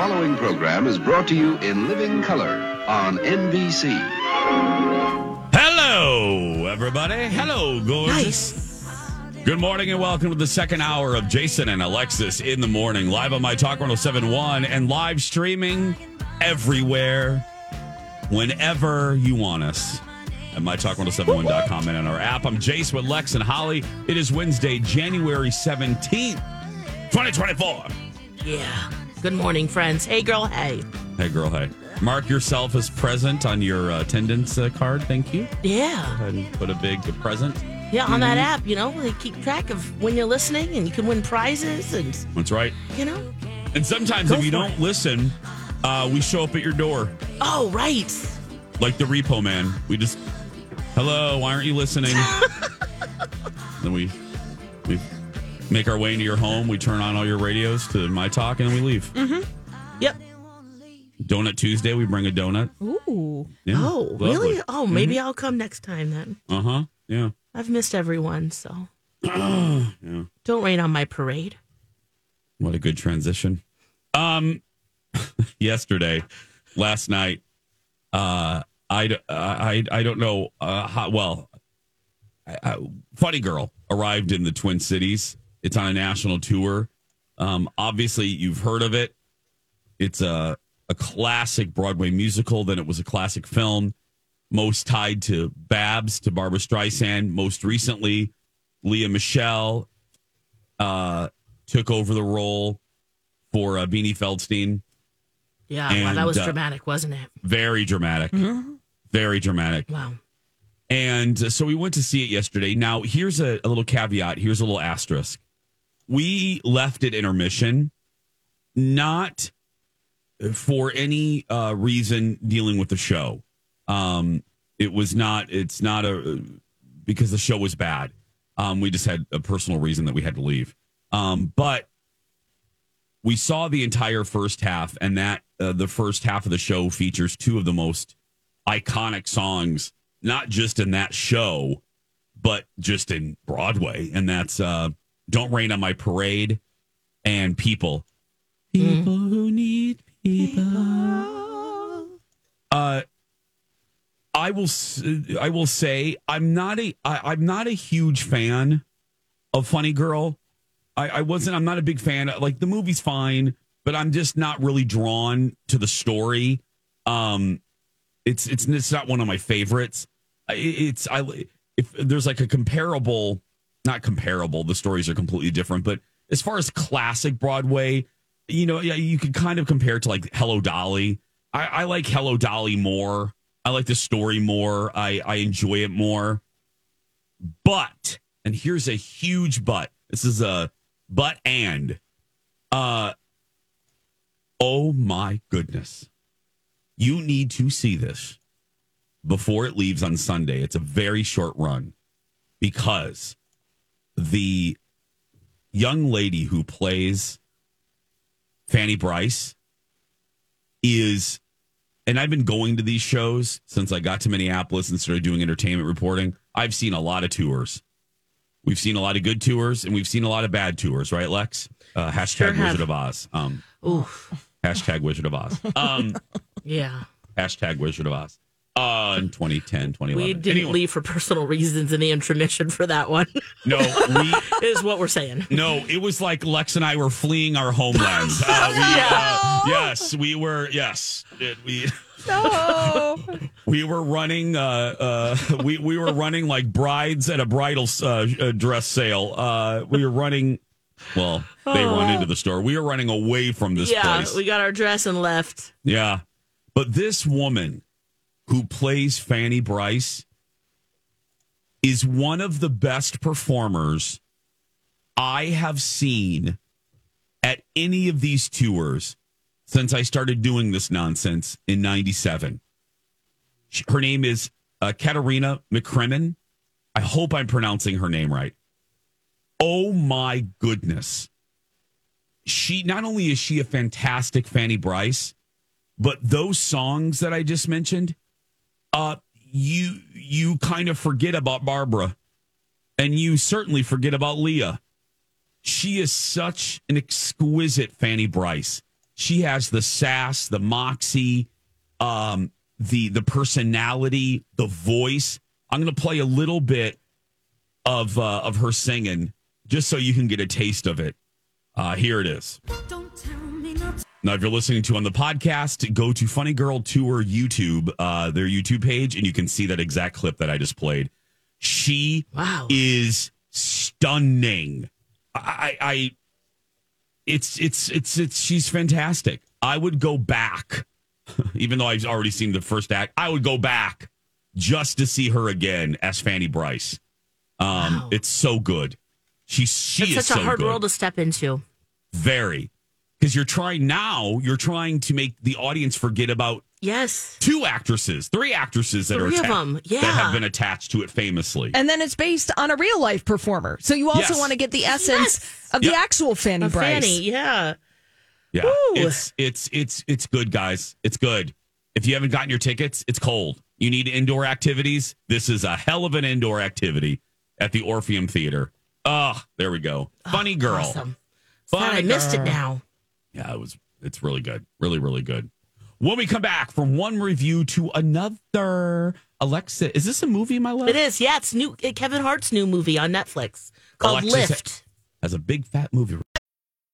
following program is brought to you in living color on NBC. Hello, everybody. Hello, gorgeous. Nice. Good morning and welcome to the second hour of Jason and Alexis in the morning, live on my Talk 1071 and live streaming everywhere, whenever you want us at mytalk1071.com and on our app. I'm Jace with Lex and Holly. It is Wednesday, January 17th, 2024. Yeah. Good morning, friends. Hey, girl. Hey. Hey, girl, hey. Mark yourself as present on your uh, attendance uh, card. Thank you. Yeah. And put a big present. Yeah, on that app, you know, they keep track of when you're listening and you can win prizes and, That's right. you know. And sometimes Go if you don't it. listen, uh, we show up at your door Oh, right. like the repo man. We just, hello, why aren't you listening? then we we make our way into your home. We turn on all your radios to my talk, and then we leave. Mm-hmm. Yep. Donut Tuesday, we bring a donut. Ooh. Yeah, oh, lovely. really? Oh, maybe I'll come next time then. Uh huh. Yeah. I've missed everyone, so yeah. don't rain on my parade. What a good transition. Um, yesterday, last night, uh, I, I, I don't know uh, how well. I, I, Funny Girl arrived in the Twin Cities. It's on a national tour. Um, obviously, you've heard of it. It's a a classic Broadway musical. Then it was a classic film. Most tied to Babs, to Barbra Streisand. Most recently, Lea Michele uh, took over the role for uh, Beanie Feldstein. Yeah, wow, that was uh, dramatic, wasn't it? Very dramatic. Very dramatic. Wow. And uh, so we went to see it yesterday. Now, here's a, a little caveat. Here's a little asterisk. We left at intermission, not for any uh, reason dealing with the show. Um, it was not. It's not a because the show was bad. Um, we just had a personal reason that we had to leave. Um, but we saw the entire first half, and that uh, the first half of the show features two of the most iconic songs, not just in that show, but just in Broadway. And that's uh, Don't Rain on My Parade and People. People who need people. Uh, I will. I will say I'm not a. I, I'm not a huge fan of Funny Girl. I, I wasn't. I'm not a big fan. Like the movie's fine, but I'm just not really drawn to the story. Um, it's it's it's not one of my favorites. I- It's I if there's like a comparable, not comparable. The stories are completely different, but as far as classic Broadway, you know, yeah, you could kind of compare to like Hello Dolly. I, I like Hello Dolly more. I like the story more. I I enjoy it more. But and here's a huge but. This is a but and uh oh my goodness. You need to see this before it leaves on Sunday. It's a very short run because the young lady who plays Fanny Brice is and I've been going to these shows since I got to Minneapolis and started doing entertainment reporting. I've seen a lot of tours. We've seen a lot of good tours and we've seen a lot of bad tours, right, Lex? Uh, hashtag Sure. Wizard of Oz. Um, Oof. hashtag Wizard of Oz. Um, Yeah. hashtag Wizard of Oz. Uh, in 2010, 2011. We didn't Anyway, leave for personal reasons in the intermission for that one, No, we is what we're saying. No, it was like Lex and I were fleeing our homeland. Uh, we, uh, yes, we were. Yes, it, we. No. we were running. Uh, uh, we we were running like brides at a bridal uh, uh, dress sale. Uh, we were running. Well, they run into the store. We were running away from this yeah, place. we got our dress and left. Yeah. But this woman who plays Fanny Brice is one of the best performers I have seen at any of these tours since I started doing this nonsense in 97. Her name is uh, Katerina McCrimmon. I hope I'm pronouncing her name right. Oh my goodness. She not only is she a fantastic Fanny Bryce, but those songs that I just mentioned, uh, you you kind of forget about Barbra, and you certainly forget about Lea. She is such an exquisite Fanny Brice. she has the sass, the moxie, um, the the personality, the voice. I'm going to play a little bit of uh, of her singing just so you can get a taste of it. Uh, here it is. Now, if you're listening to on the podcast, go to Funny Girl Tour YouTube, uh, their YouTube page, and you can see that exact clip that I just played. She Wow. is stunning. I, I, it's, it's, it's, it's, she's fantastic. I would go back, even though I've already seen the first act. I would go back just to see her again as Fanny Brice. Um, Wow. it's so good. She's she It's is such a so hard good. world to step into. Very. Because you're trying now, you're trying to make the audience forget about Yes. two actresses, three actresses that Three are of atta- them, yeah. that have been attached to it famously. And then it's based on a real life performer. So you also Yes. want to get the essence Yes. of the actual Fanny A Brice. Fanny, yeah. yeah, Woo. it's it's it's it's good, guys. It's good. If you haven't gotten your tickets, it's cold. You need indoor activities. This is a hell of an indoor activity at the Orpheum Theater. Oh, there we go. Funny girl. Awesome. Funny I missed girl. it now. Yeah, it was. It's really good. Really, really good. When we come back from one review to another, Alexa, is this a movie, my love? It is. Yeah, it's new. Kevin Hart's new movie on Netflix called Alexis- Lift. Has a big fat movie.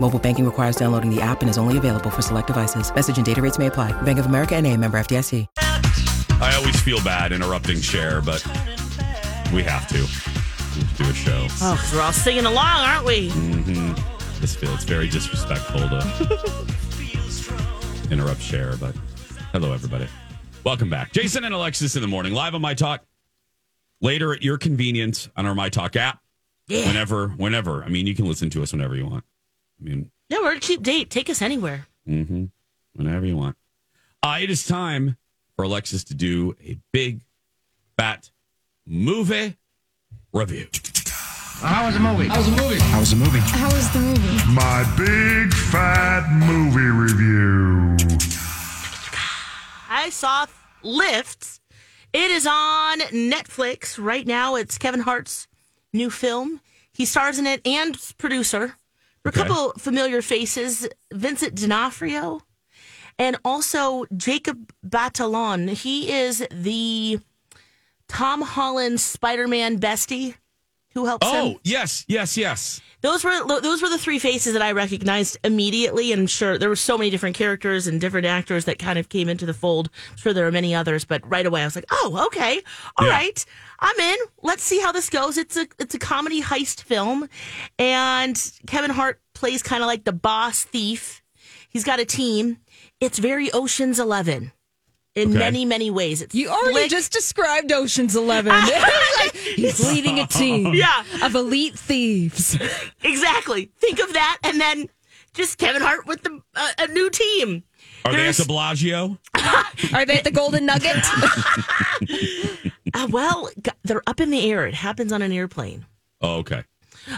Mobile banking requires downloading the app and is only available for select devices. Message and data rates may apply. Bank of America and a member FDIC. I always feel bad interrupting Cher, but we have to. We have to do a show. Oh, because we're all singing along, aren't we? Mm-hmm. This feels very disrespectful to interrupt Cher, but hello, everybody. Welcome back. Jason and Alexis in the morning, live on My Talk. Later at your convenience on our My Talk app. Yeah. Whenever, whenever. I mean, you can listen to us whenever you want. I mean, Yeah, we're a cheap date. Take us anywhere. hmm Whenever you want. Uh, it is time for Alexis to do a big, fat movie review. How was the movie? How was the movie? How was the movie? How was the movie? My big fat movie review. I saw Lift. It is on Netflix right now. It's Kevin Hart's new film. He stars in it and is For a couple familiar faces, Vincent D'Onofrio and also Jacob Batalon. He is the Tom Holland Spider-Man bestie who helps oh, him. Oh, yes, yes, yes. Those were those were the three faces that I recognized immediately, and sure there were so many different characters and different actors that kind of came into the fold. I'm sure there are many others, but right away I was like, "Oh, okay, all Yeah. right, I'm in. Let's see how this goes." It's a it's a comedy heist film, and Kevin Hart plays kind of like the boss thief. He's got a team. It's very Ocean's Eleven in Okay. many many ways. It's You already slick. just described Ocean's Eleven. Like, He's leading a team Yeah. of elite thieves. exactly think of that, and then just Kevin Hart with the uh, a new team. Are they at the Bellagio? Are they at the Golden Nugget? Uh, well, they're up in the air. It happens on an airplane. Oh, okay.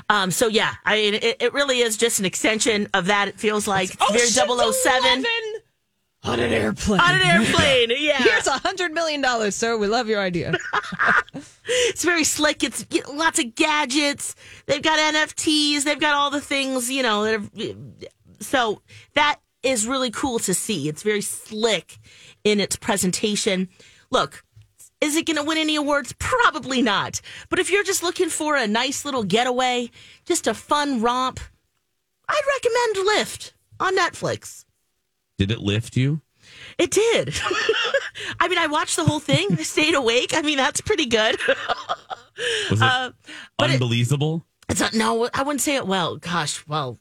Um, so yeah, I mean, it, it really is just an extension of that. It feels like it's very Ocean's 007 11 on an airplane. on an airplane. Yeah, Here's a hundred million dollars, sir. We love your idea. it's very slick. It's lots of gadgets. They've got NFTs. They've got all the things you know. That are, so that is really cool to see. It's very slick in its presentation. Look. Is it going to win any awards? Probably not. But if you're just looking for a nice little getaway, just a fun romp, I'd recommend Lift on Netflix. Did it lift you? It did. I mean, I watched the whole thing. I stayed awake. I mean, that's pretty good. Was it Uh, but it- unbelievable? It's not, no, I wouldn't say it well. Gosh, well,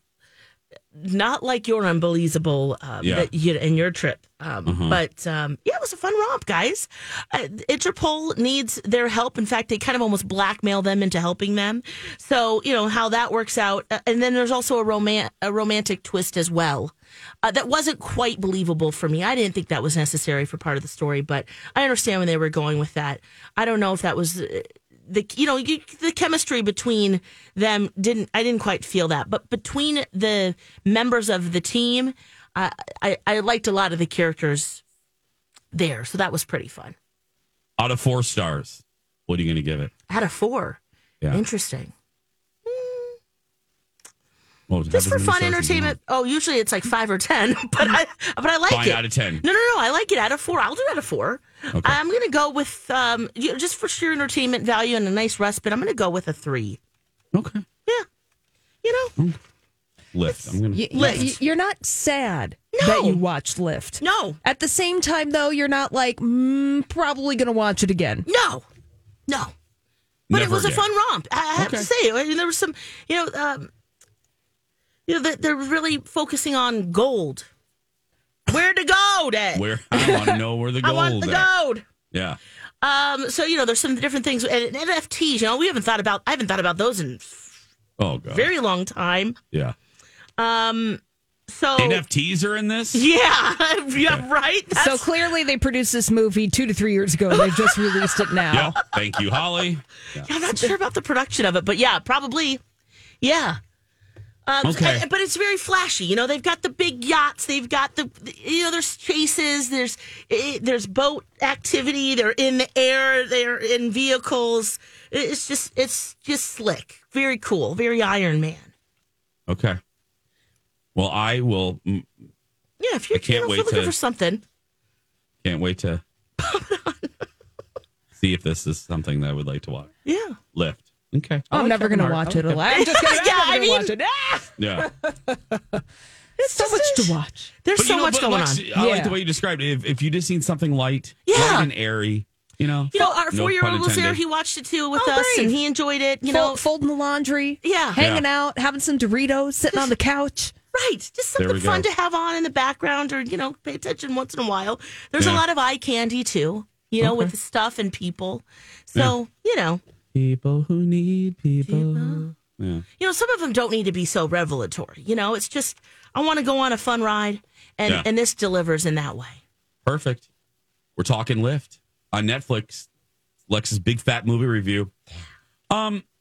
not like your unbelievable um, Yeah. that you, in your trip. Um, But um, yeah, it was a fun romp, guys. Uh, Interpol needs their help. In fact, they kind of almost blackmail them into helping them. So you know how that works out. Uh, and then there's also a roman- a romantic twist as well. Uh, that wasn't quite believable for me. I didn't think that was necessary for part of the story, but I understand when they were going with that. I don't know if that was uh, the you know you, the chemistry between them didn't I didn't quite feel that, but between the members of the team, uh, I I liked a lot of the characters there, so that was pretty fun. Out of four stars, what are you going to give it? Out of four, Yeah. interesting. Well, Just for fun stars you entertainment. Oh, usually it's like five or ten, but I but I like Fine, it. out of 10. No, no, no. I like it out of four. I'll do out of four. Okay. I'm going to go with um, you know, just for sheer entertainment value and a nice respite. I'm going to go with a three. Okay. Yeah, you know, Lift. I'm gonna. y- Lift. y- you're not sad No. that you watched Lift. no, At the same time, though, you're not like mm, probably going to watch it again. no, no. But it Never was a fun romp. I I have Okay. to say, I mean, there was some, you know, um, you know, they're, they're really focusing on gold. Where to go, Dad? Where I want to know where the gold. I gold want the at. gold. Yeah. Um, so you know, there's some different things and NFTs. You know, we haven't thought about. I haven't thought about those in Oh god. very long time. yeah. So NFTs are in this. yeah, yeah, right. So clearly, they produced this movie two to three years ago. and They've just released it now. Yeah. Thank you, Holly. Yeah, I'm not sure about the production of it, but yeah, probably. Yeah. Um, Okay. and- but it's very flashy. You know, they've got the big yachts. They've got the, you know, there's chases. There's eh, there's boat activity. They're in the air. They're in vehicles. It's just it's just slick. Very cool. Very Iron Man. Okay. Well, I will. mm, Yeah, if you're, I can't you know, wait looking to- for something. Can't wait to see if this is something that I would like to watch. Yeah. Lift. Okay. I I'm like never going to watch it. like I'm just going Yeah, I to mean- watch it. Ah, Yeah. it's so much to watch. There's But so you know, much going Lex, on. I like Yeah. the way you described it. If, if you just seen something light, Yeah. light and airy, you know. You know, our No four year old was there. He watched it too with Oh, us, great. and he enjoyed it. You Fol- know, folding the laundry. Yeah. Hanging Yeah. out, having some Doritos, sitting on the couch. Right. Just something fun go. to have on in the background or, you know, pay attention once in a while. There's a lot of eye candy too, you know, with the stuff and people. So, you know, People who need people. Yeah. you know, some of them don't need to be so revelatory. You know, it's just I want to go on a fun ride and Yeah. and this delivers in that way. Perfect. We're talking Lift on Netflix. Lex's big fat movie review. Um.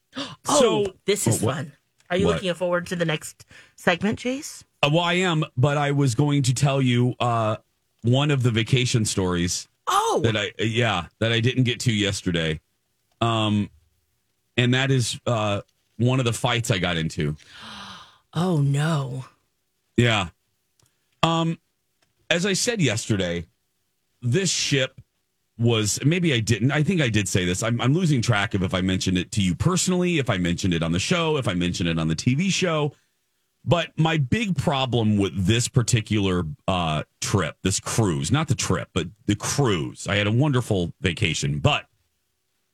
Oh, So this is Oh, fun. Are you What? looking forward to the next segment, Jace? Uh, well, I am, but I was going to tell you uh, one of the vacation stories Oh, that I uh, yeah that I didn't get to yesterday, um, and that is uh, one of the fights I got into. oh no. Yeah, um, as I said yesterday, this ship was maybe I didn't. I think I did say this. I'm, I'm losing track of if I mentioned it to you personally, if I mentioned it on the show, if I mentioned it on the TV show. But my big problem with this particular uh, trip, this cruise, not the trip, but the cruise, I had a wonderful vacation, but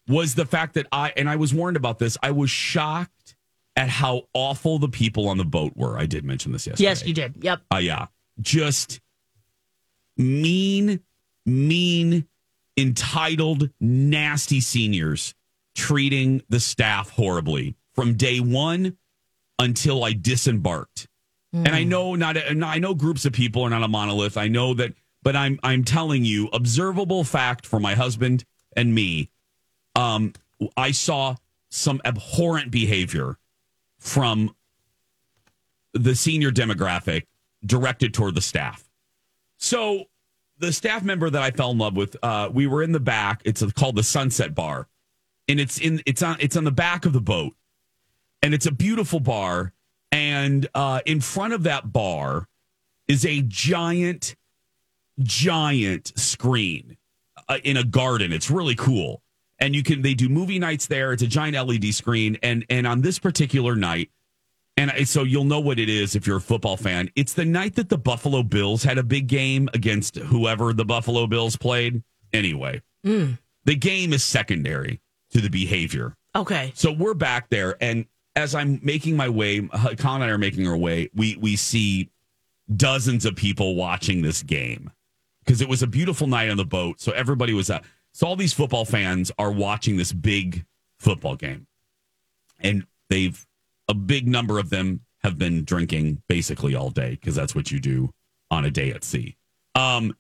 was the fact that I, and I was warned about this, I was shocked at how awful the people on the boat were. I did mention this yesterday. Yes, you did. Yep. Uh, yeah. Just mean, mean, entitled, nasty seniors treating the staff horribly from day one until I disembarked. And I know not, I know groups of people are not a monolith. I know that, but I'm I'm telling you, observable fact for my husband and me. Um, I saw some abhorrent behavior from the senior demographic directed toward the staff. So the staff member that I fell in love with, uh, we were in the back. It's called the Sunset Bar, and it's in it's on it's on the back of the boat, and it's a beautiful bar. And uh, in front of that bar is a giant, giant screen uh, in a garden. It's really cool, and you can they do movie nights there. It's a giant LED screen, and and on this particular night, And so you'll know what it is if you're a football fan. It's the night that the Buffalo Bills had a big game against whoever the Buffalo Bills played. Anyway, hmm. the game is secondary to the behavior. Okay. So we're back there, and as I'm making my way, Colin and I are making our way. We we see dozens of people watching this game because it was a beautiful night on the boat. So everybody was out. So all these football fans are watching this big football game, and they've a big number of them have been drinking basically all day because that's what you do on a day at sea. Um,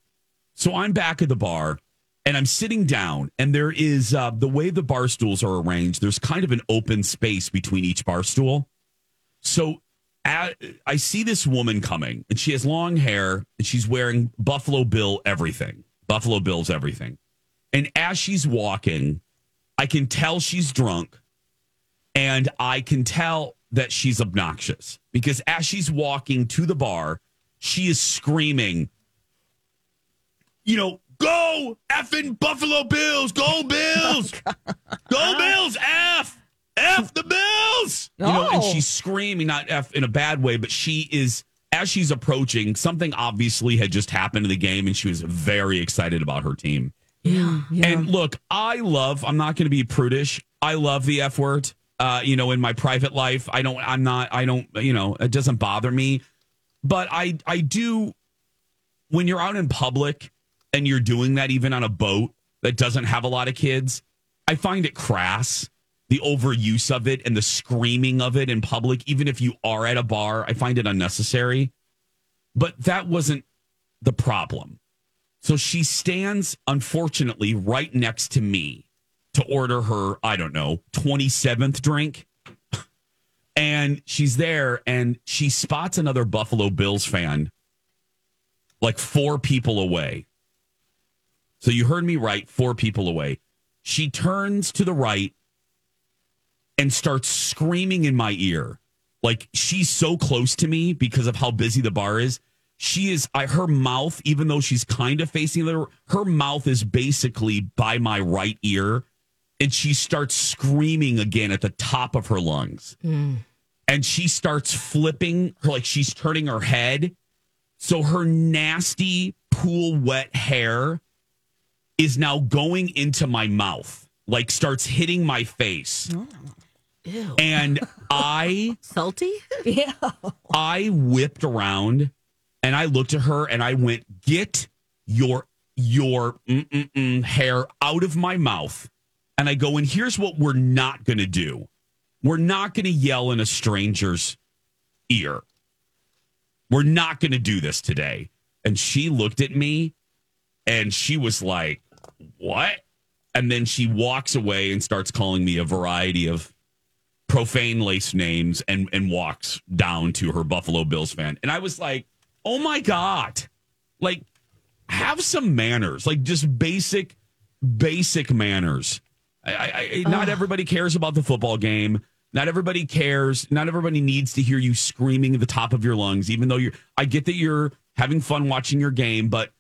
so I'm back at the bar and I'm sitting down, and there is uh, the way the bar stools are arranged. There's kind of an open space between each bar stool. So at, I see this woman coming, and she has long hair, and she's wearing Buffalo Bill everything, Buffalo Bills everything. And as she's walking, I can tell she's drunk, and I can tell that she's obnoxious because as she's walking to the bar, she is screaming, you know, go effing Buffalo Bills, go oh Bills, go Bills, F, F the Bills. You know, and Oh. she's screaming, not F in a bad way, but she is, as she's approaching, something obviously had just happened in the game, and she was very excited about her team. Yeah. And look, I love, I'm not going to be prudish. I love the F word. Uh, you know, in my private life, I don't, I'm not, I don't, you know, it doesn't bother me. But I, I do, when you're out in public and you're doing that, even on a boat that doesn't have a lot of kids, I find it crass. The overuse of it and the screaming of it in public, even if you are at a bar, I find it unnecessary. But that wasn't the problem. So she stands, unfortunately, right next to me to order her, I don't know, 27th drink. And she's there and she spots another Buffalo Bills fan like four people away. So you heard me right, four people away. She turns to the right and starts screaming in my ear. Like she's so close to me because of how busy the bar is. She is I her mouth, even though she's kind of facing the her mouth is basically by my right ear. And she starts screaming again at the top of her lungs. Hmm. And she starts flipping her like she's turning her head. So her nasty pool wet hair is now going into my mouth, like starts hitting my face. Oh. Ew. And I Salty? Yeah. I whipped around and I looked at her and I went, "Get your your mm, mm, mm, hair out of my mouth." And I go, "And here's what we're not going to do. We're not going to yell in a stranger's ear. We're not going to do this today." And she looked at me and she was like, "What?" And then she walks away and starts calling me a variety of profane lace names and and walks down to her Buffalo Bills fan. And I was like, "Oh my god. Like have some manners. Like just basic basic manners. I, I, not everybody cares about the football game. Not everybody cares. Not everybody needs to hear you screaming at the top of your lungs even though you're I get that you're having fun watching your game, but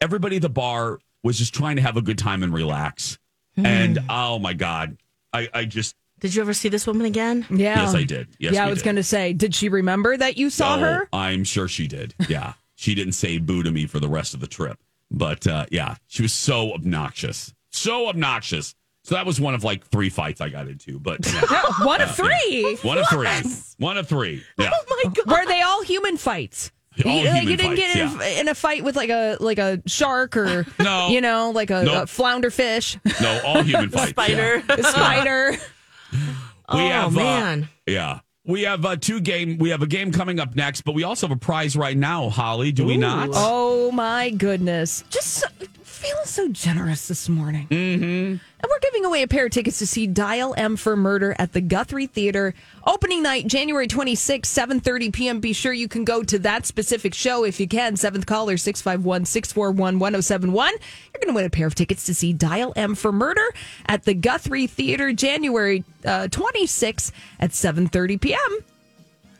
everybody at the bar was just trying to have a good time and relax. Hmm. And oh my god. I I just Did you ever see this woman again? Yeah. Yes, I did. Yes, yeah, I was going to say, did she remember that you saw Oh, her? I'm sure she did. Yeah. she didn't say boo to me for the rest of the trip. But uh, yeah, she was so obnoxious. So obnoxious. So that was one of like three fights I got into. But yeah, One of three. one of three. One of three. Yeah. Oh my god. Were they all human fights? All you, like, human you didn't fights, get in, in a fight with like a like a shark or No. you know like a, Nope. a flounder fish, No, all human fights. Spider. spider. We Oh, have, uh, yeah. We have uh, two game. We have a game coming up next, but we also have a prize right now, Holly. Do we not? Oh my goodness! Just so, feeling so generous this morning. Mm-hmm. And we're giving away a pair of tickets to see Dial M for Murder at the Guthrie Theater opening night, January 26, 7:30 p.m. Be sure you can go to that specific show if you can. Seventh caller 651-641-1071. You're going to win a pair of tickets to see Dial M for Murder at the Guthrie Theater, January uh, 26 at 7:30 p.m.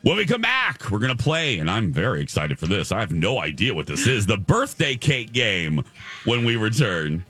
When we come back, we're going to play, and I'm very excited for this. I have no idea what this is the birthday cake game when we return.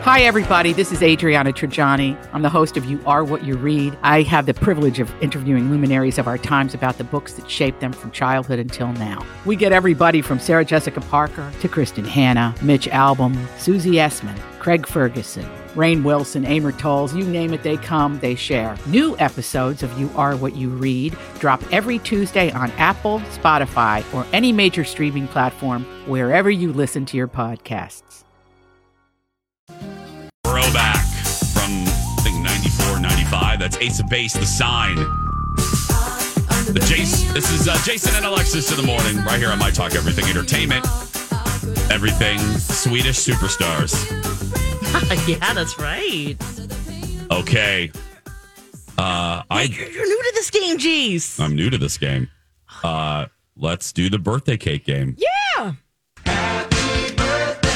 Hi, everybody. This is Adriana Trigiani. I'm the host of You Are What You Read. I have the privilege of interviewing luminaries of our times about the books that shaped them from childhood until now. We get everybody from Sarah Jessica Parker to Kristin Hannah, Mitch Albom, Susie Essman, Craig Ferguson, Rainn Wilson, Amor Towles, you name it, they come, they share. New episodes of You Are What You Read drop every Tuesday on Apple, Spotify, or any major streaming platform wherever you listen to your podcasts. Throwback from, I think, 94, 95. That's Ace of Base, The Sign. The Jason, this is uh, Jason and Alexis in the morning, right here on My Talk Everything Entertainment. Everything Swedish superstars. yeah, that's right. Okay. Uh, I You're, you're new to this game, Jeez. I'm new to this game. Uh, let's do the birthday cake game. Yeah. Happy birthday,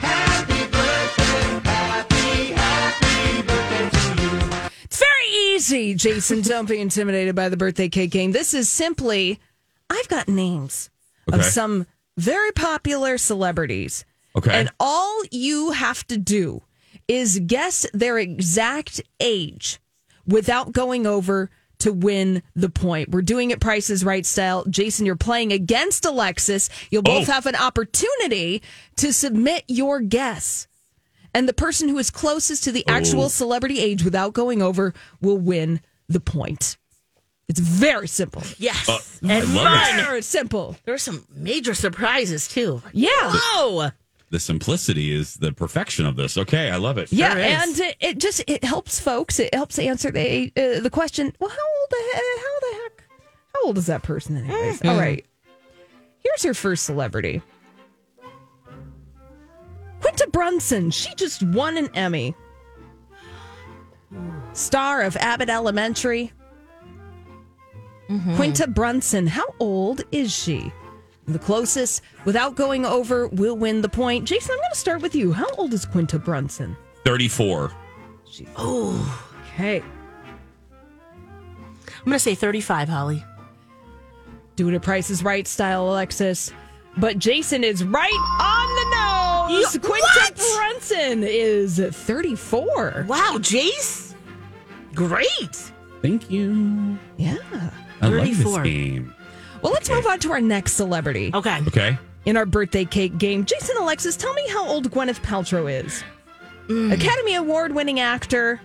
happy birthday, happy, happy birthday it's very easy, Jason. Don't be intimidated by the birthday cake game. This is simply I've got names of some very popular celebrities. Okay. And all you have to do is guess their exact age without going over to win the point. We're doing it Prices Right style. Jason, you're playing against Alexis. You'll both Oh. have an opportunity to submit your guess. And the person who is closest to the actual Oh. celebrity age without going over will win the point. It's very simple. Yes. Uh, and love it. fun. Very simple. There were some major surprises too. Yeah. Whoa. The simplicity is the perfection of this. Okay, I love it. Yeah, Sure is. and it, it just it helps folks. It helps answer the uh, the question. Well, how old the uh, how the heck how old is that person anyways? Mm. All right. Here's her first celebrity. Quinta Brunson. She just won an Emmy. Star of Abbott Elementary. Mm-hmm. Quinta Brunson. How old is she? The closest, without going over, will win the point. Jason, I'm going to start with you. How old is Quinta Brunson? 34. oh Okay. I'm gonna say 35, Holly. Doing a Price is Right style, Alexis. But Jason is right on the nose. You- Quinta what? Brunson is 34. Wow, Jace. Great. Thank you. Yeah. I love this game. Well, let's move on to our next celebrity Okay. Okay. in our birthday cake game. Jason Alexis, tell me how old Gwyneth Paltrow is. Academy Award winning actor,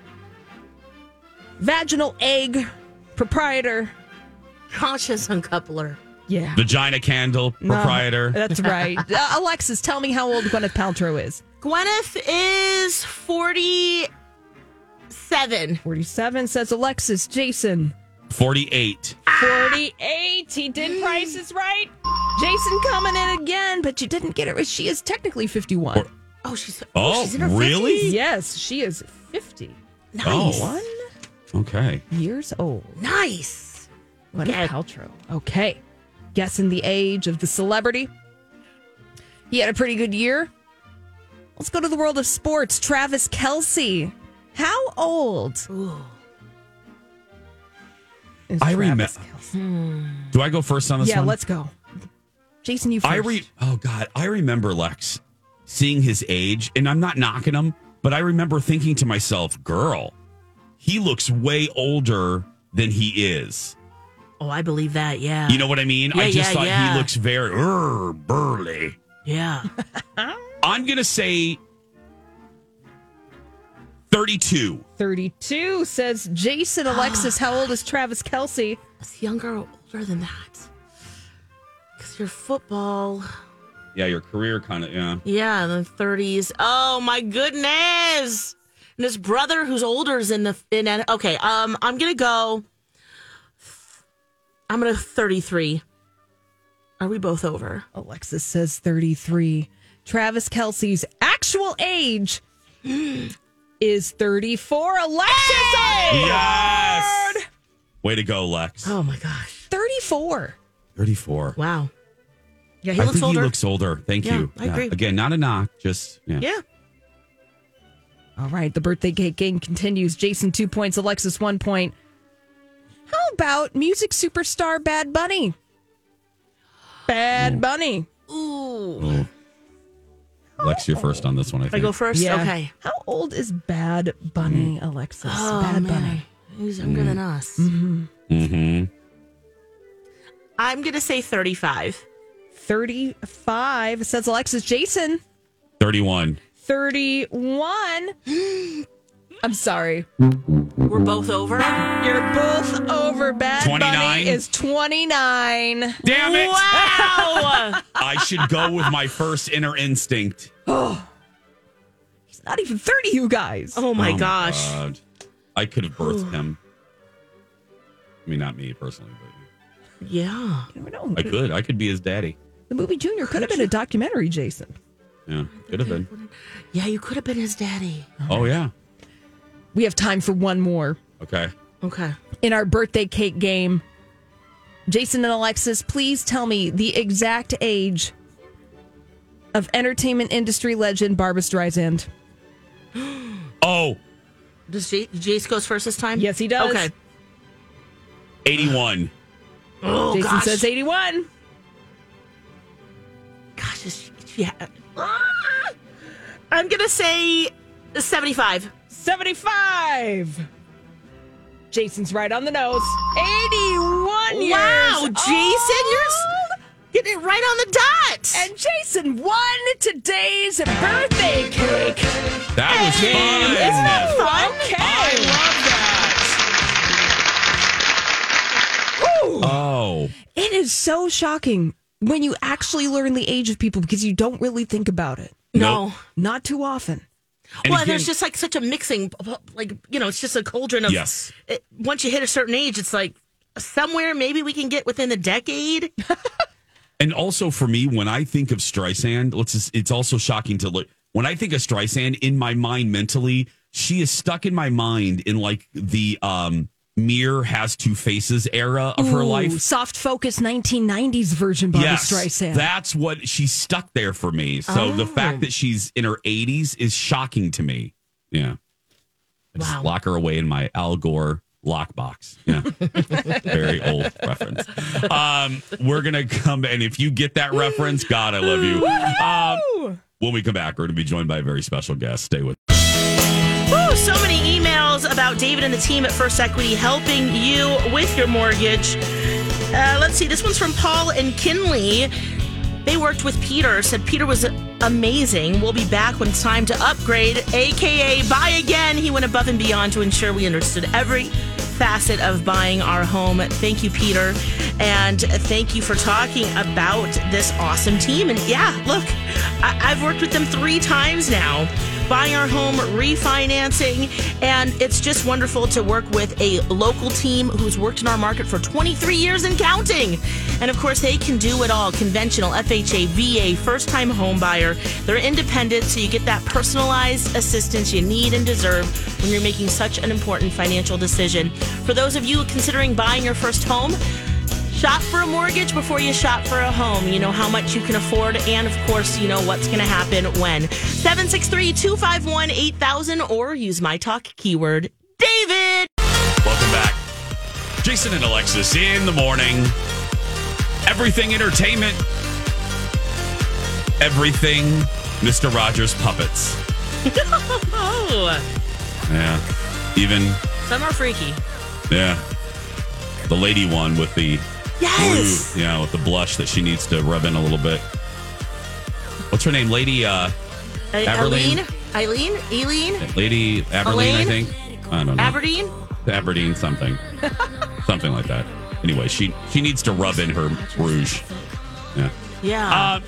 vaginal egg proprietor. Conscious uncoupler. Yeah. Vagina candle No, proprietor. That's right. Uh, Alexis, tell me how old Gwyneth Paltrow is. Gwyneth is 47. 47 says Alexis. Jason. 48. 48. He did prices right. Jason coming in again, but you didn't get it. She is technically 51. Or- Oh, she's Oh, oh she's in her really? 50s. yes, she is 50. Nice. Oh. One Okay. years old. Nice. Gwyneth a Paltrow. Okay. Guessing the age of the celebrity. He had a pretty good year. Let's go to the world of sports. Travis Kelce. How old? Ooh. I Travis remem- Kelce? Do I go first on this Yeah, one? let's go. Jason, you first. I re- oh god, I remember Lex seeing his age, and I'm not knocking him, but I remember thinking to myself, "Girl, he looks way older than he is." Oh, I believe that. Yeah. You know what I mean? I just yeah, thought yeah. he looks very er, burly. Yeah. I'm gonna say thirty-two. 32 says Jason Alexis. How old is Travis Kelce? It's younger or older than that. Because your football. Yeah, your career kind of yeah. Yeah, in the 30s. Oh my goodness. And his brother who's older is in the in okay, um I'm going to go I'm going to 33. Are we both over? Alexis says 33. Travis Kelce's actual age is 34. Alexis! Yes. Way to go, Lex. Oh my gosh. 34. Thirty-four. Wow. Yeah, he I looks think older. he looks older. Thank Yeah, you. I agree. Again, not a knock, just yeah. yeah. All right, the birthday cake game continues. Jason, two points. Alexis, one point. How about music superstar Bad Bunny? Bad Bunny. Ooh. Oh. Oh. Lex, you're first on this one. I think. I go first. Okay. How old is Bad Bunny, Alexis? Bad Bunny. Oh, He's younger than us. Mm-hmm. Mm-hmm. I'm gonna say 35. 35 says Alexis. Jason, Thirty-one. 31. I'm sorry. We're both over. You're both over. Bad 29? Bunny is 29. Damn it! Wow. I should go with my first inner instinct. Oh, He's not even 30, you guys. oh my Oh gosh. God. I could have birthed him. I mean, not me personally, but Yeah. You never know. I could. I could be his daddy. The movie Junior could have been a documentary, Jason. Yeah, could have been. Yeah, you could have been his daddy. Oh yeah. We have time for one more. Okay. Okay. in our birthday cake game. Jason and Alexis, please tell me the exact age of entertainment industry legend Barbra Streisand. Oh, Does J- Jace goes first this time? Yes, he does. Okay. 81. Oh Jason gosh. says 81. Gosh, is- yeah. Ah! I'm gonna say 75. 75. Jason's right on the nose. 81 years. Wow, Jason, you're getting it right on the dot. And Jason won today's birthday cake. That was fun. Isn't that fun? I Okay. love that. Oh, It is so shocking when you actually learn the age of people because you don't really think about it. No. Not too often. And well, again- there's just like such a mixing, like you know, it's just a cauldron of. Yes. It, once you hit a certain age, it's like somewhere maybe we can get within a decade. And also for me, when I think of Streisand, let's just, it's also shocking to look. When I think of Streisand in my mind mentally, she is stuck in my mind in like the um mirror has two faces era of her life. Soft focus 1990s version Barbra yes, Streisand. that's what she's stuck there for me. So the fact that she's in her 80s is shocking to me. Yeah. I just Wow. lock her away in my Al Gore lockbox. Yeah. Very old reference. Um, we're going to come, and if you get that reference, God, I love you. Um, when we come back, we're going to be joined by a very special guest. Stay with Woo, so many emails about David and the team at First Equity helping you with your mortgage. Uh, let's see, this one's from Paul and Kinley. They worked with Peter, said Peter was amazing. We'll be back when it's time to upgrade, aka buy again. He went above and beyond to ensure we understood every facet of buying our home. Thank you, Peter. And thank you for talking about this awesome team. And yeah, look, I- I've worked with them three times now buying our home, refinancing, and it's just wonderful to work with a local team who's worked in our market for 23 years and counting. And of course, they can do it all conventional, FHA, VA, first time home buyer. They're independent, so you get that personalized assistance you need and deserve when you're making such an important financial decision. For those of you considering buying your first home, Shop for a mortgage before you shop for a home. You know how much you can afford, and of course, you know what's going to happen when. 763 251 8000 or use my talk keyword David. Welcome back. Jason and Alexis in the morning. Everything entertainment. Everything Mr. Rogers puppets. Oh, Yeah. Even, some are freaky. yeah. The lady one with the Yes. blue, yeah, with the blush that she needs to rub in a little bit. What's her name? Lady, uh, Aberdeen? Eileen? Eileen? Lady Aberdeen, I think. I don't know. Aberdeen? Aberdeen something. something like that. Anyway, she she needs to rub in her rouge. Yeah. Yeah. Uh,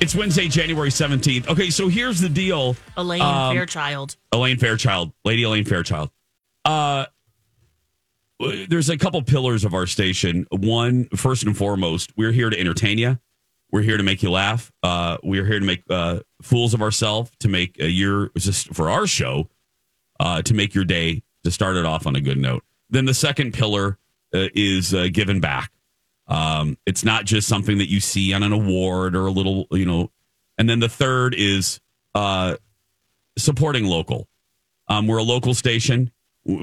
it's Wednesday, January 17th. Okay, so here's the deal. Elaine um, Fairchild. Elaine Fairchild, Lady Elaine Fairchild. Uh, there's a couple pillars of our station. One, first and foremost, we're here to entertain you. We're here to make you laugh. Uh, we're here to make uh, fools of ourselves, to make a year just for our show, uh, to make your day, to start it off on a good note. Then the second pillar uh, is uh, giving back. Um, it's not just something that you see on an award or a little, you know. And then the third is uh, supporting local. Um, we're a local station.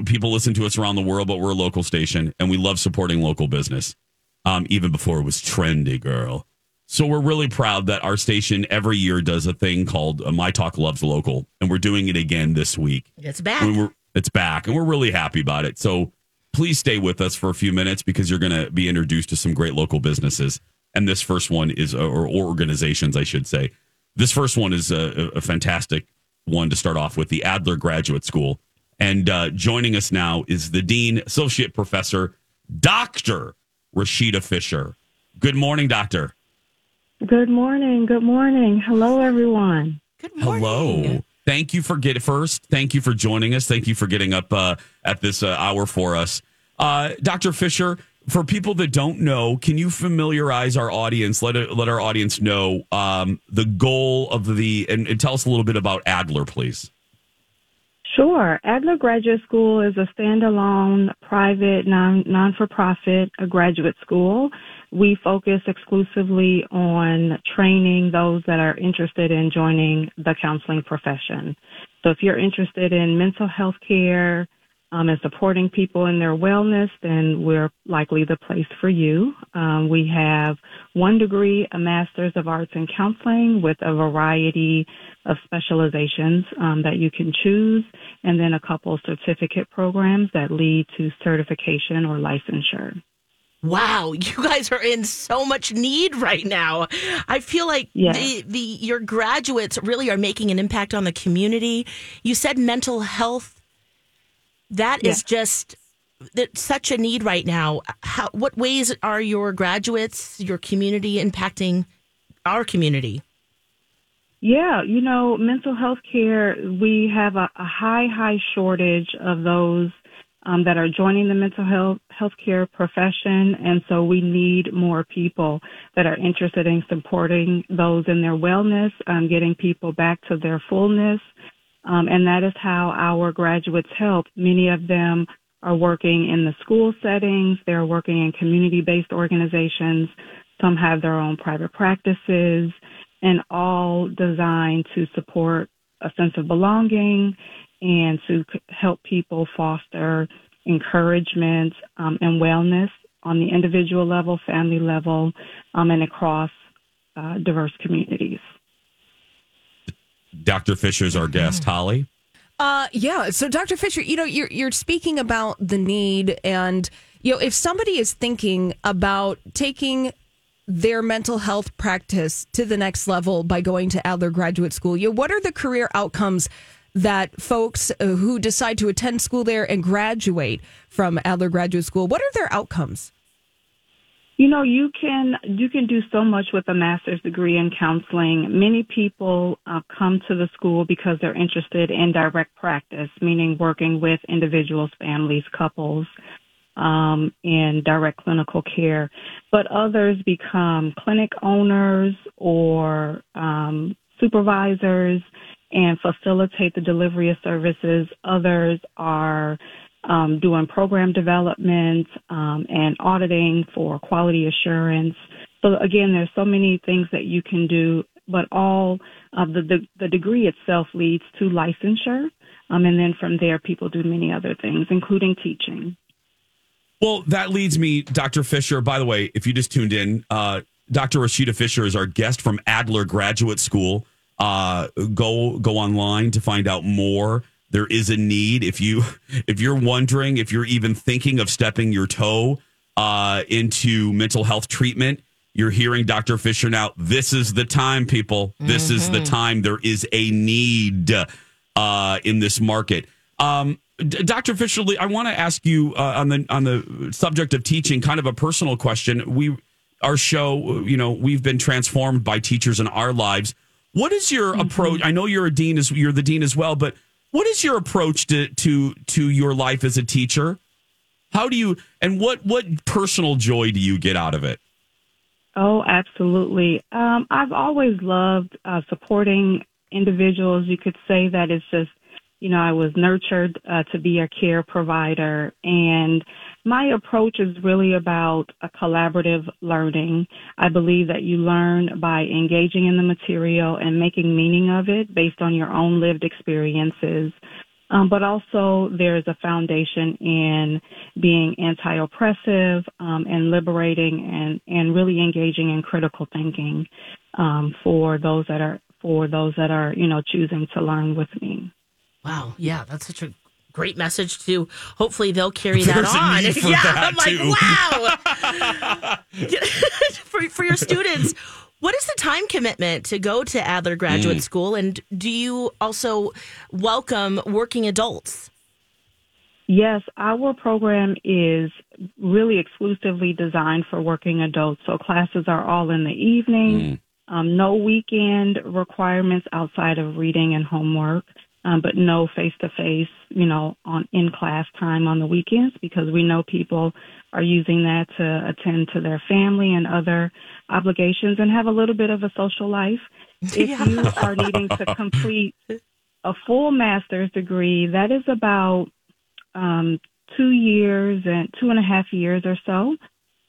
People listen to us around the world, but we're a local station, and we love supporting local business. Um, even before it was trendy, girl. So we're really proud that our station every year does a thing called uh, My Talk Loves Local, and we're doing it again this week. It's back. We were, it's back, and we're really happy about it. So please stay with us for a few minutes because you're going to be introduced to some great local businesses. And this first one is, or organizations, I should say. This first one is a, a fantastic one to start off with the Adler Graduate School. And uh, joining us now is the Dean, Associate Professor, Dr. Rashida Fisher. Good morning, Doctor. Good morning. Good morning. Hello, everyone. Good morning. Hello. Thank you for get first. Thank you for joining us. Thank you for getting up uh, at this uh, hour for us, uh, Dr. Fisher. For people that don't know, can you familiarize our audience? Let let our audience know um, the goal of the and, and tell us a little bit about Adler, please. Sure. Adler Graduate School is a standalone, private, non non for profit uh, graduate school. We focus exclusively on training those that are interested in joining the counseling profession. So if you're interested in mental health care um, and supporting people in their wellness, then we're likely the place for you. Um, we have one degree, a master's of arts in counseling with a variety of specializations um, that you can choose, and then a couple certificate programs that lead to certification or licensure. Wow, you guys are in so much need right now. I feel like Yeah. the, the your graduates really are making an impact on the community. You said mental health. That is Yes. just such a need right now. How, what ways are your graduates, your community impacting our community? Yeah, you know, mental health care, we have a, a high, high shortage of those um, that are joining the mental health healthcare profession, and so we need more people that are interested in supporting those in their wellness, um, getting people back to their fullness, um, and that is how our graduates help. Many of them are working in the school settings, they're working in community-based organizations. Some have their own private practices, and all designed to support a sense of belonging and to help people foster encouragement um, and wellness on the individual level, family level, um, and across uh, diverse communities. Dr. Fisher's our guest, Holly. Uh, yeah. So, Dr. Fisher, you know, you're you're speaking about the need, and you know, if somebody is thinking about taking their mental health practice to the next level by going to Adler Graduate School, you know, what are the career outcomes that folks uh, who decide to attend school there and graduate from Adler Graduate School? What are their outcomes? You know, you can you can do so much with a master's degree in counseling. Many people uh, come to the school because they're interested in direct practice, meaning working with individuals, families, couples, um, in direct clinical care. But others become clinic owners or um, supervisors and facilitate the delivery of services. Others are um, doing program development um, and auditing for quality assurance. So again, there's so many things that you can do, but all of the, the, the degree itself leads to licensure. Um, and then from there, people do many other things, including teaching. Well, that leads me, Dr. Fisher. By the way, if you just tuned in, uh, Dr. Rashida Fisher is our guest from Adler Graduate School. Uh, go go online to find out more. There is a need if you if you're wondering if you're even thinking of stepping your toe uh, into mental health treatment. You're hearing Dr. Fisher now. This is the time, people. This is the time. There is a need uh, in this market. Um, Dr. Fisher, I want to ask you uh, on the on the subject of teaching, kind of a personal question. We our show, you know, we've been transformed by teachers in our lives. What is your approach? I know you're a dean as you're the dean as well, but what is your approach to to to your life as a teacher? How do you and what what personal joy do you get out of it? Oh, absolutely. Um, I've always loved uh, supporting individuals. You could say that it's just, you know, I was nurtured uh, to be a care provider. And my approach is really about a collaborative learning. I believe that you learn by engaging in the material and making meaning of it based on your own lived experiences. Um, but also there's a foundation in being anti-oppressive um, and liberating and, and really engaging in critical thinking um, for those that are for those that are you know choosing to learn with me. Wow. Yeah, that's such a great message to hopefully they'll carry that There's a on. need for yeah, that, I'm like, wow. for, for your students, what is the time commitment to go to Adler Graduate Mm. School? And do you also welcome working adults? Yes, our program is really exclusively designed for working adults. So classes are all in the evening, um, no weekend requirements outside of reading and homework, um, but no face to face, you know, on in class time on the weekends because we know people are using that to attend to their family and other obligations and have a little bit of a social life. If you are needing to complete a full master's degree, that is about um, two years and two and a half years or so.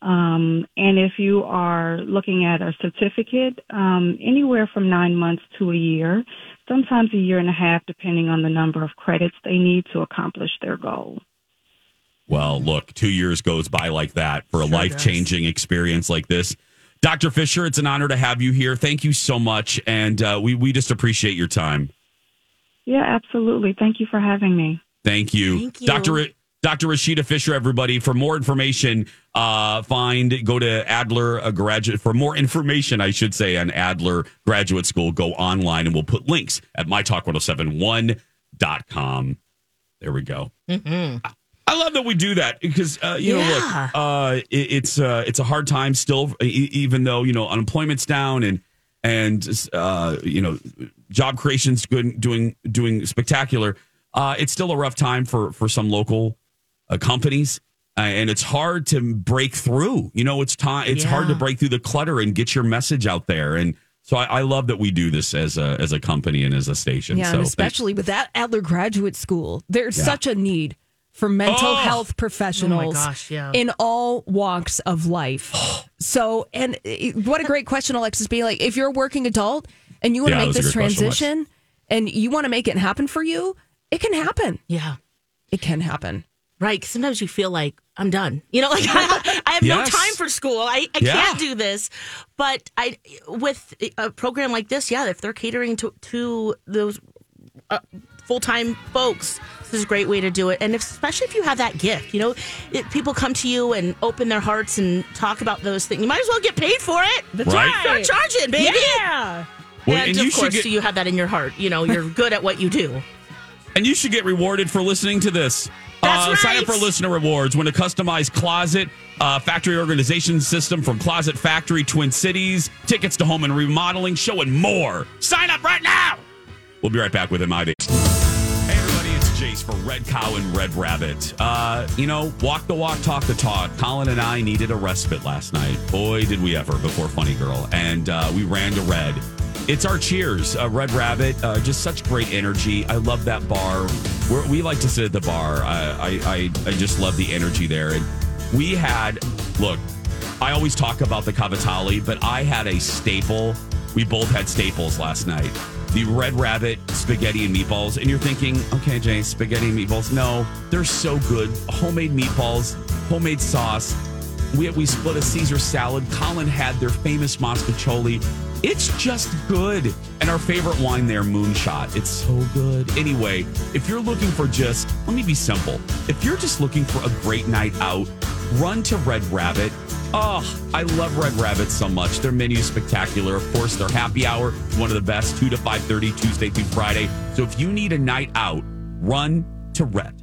Um, and if you are looking at a certificate, um, anywhere from nine months to a year, sometimes a year and a half, depending on the number of credits they need to accomplish their goal. Well, look, two years goes by like that for a life changing experience like this. Dr. Fisher, it's an honor to have you here. Thank you so much. And uh, we, we just appreciate your time. Yeah, absolutely. Thank you for having me. Thank you. Thank you. Dr. Dr. Rashida Fisher, everybody. For more information, uh, find, go to Adler a graduate. For more information, I should say, on Adler Graduate School, go online and we'll put links at mytalk1071.com. There we go. I love that we do that because uh, you know, look, uh, it, it's uh, it's a hard time still, even though you know unemployment's down and and uh, you know job creation's good, doing doing spectacular. Uh, it's still a rough time for for some local uh, companies, uh, and it's hard to break through. You know, it's time. It's hard to break through the clutter and get your message out there. And so I, I love that we do this as a as a company and as a station. Yeah, so and thank- especially with that Adler Graduate School, there's Yeah. such a need for mental Oh! health professionals gosh, yeah. in all walks of life. so, and uh, what a great question, Alexis. Being like, if you're a working adult and you want to Yeah, make that was a this great question, transition and you want to make it happen for you, it can happen. Yeah. It can happen. Right. 'cause sometimes you feel like I'm done. You know, like I, I have Yes. no time for school. I, I Yeah. can't do this. But I, with a program like this, yeah, if they're catering to to those uh, full time folks, this is a great way to do it. And if, especially if you have that gift, you know, if people come to you and open their hearts and talk about those things, you might as well get paid for it. That's Right. right. Start charging, baby. Yeah. Well, and, and of you should course, get- do you have that in your heart? You know, you're good at what you do. And you should get rewarded for listening to this. Uh, Sign up for listener rewards. Win a customized closet, uh, factory organization system from Closet Factory Twin Cities, tickets to home and remodeling, show, and more. Sign up right now. We'll be right back with MID. Hey, everybody, it's Jace for Red Cow and Red Rabbit. Uh, you know, walk the walk, talk the talk. Colin and I needed a respite last night. Boy, did we ever before Funny Girl. And uh, we ran to Red. It's our cheers, uh, Red Rabbit. Uh, just such great energy. I love that bar. We're, we like to sit at the bar. I, I, I, just love the energy there. And we had, look, I always talk about the cavatelli, but I had a staple. We both had staples last night. The Red Rabbit spaghetti and meatballs. And you're thinking, okay, Jay, spaghetti and meatballs. No, they're so good. Homemade meatballs, homemade sauce. We, we split a Caesar salad. Colin had their famous mostaccioli. It's just good. And our favorite wine there, Moonshot. It's so good. Anyway, if you're looking for just, let me be simple. If you're just looking for a great night out, run to Red Rabbit. Oh, I love Red Rabbit so much. Their menu is spectacular. Of course, their happy hour one of the best, 2 to 5.30, Tuesday through Friday. So if you need a night out, run to Red.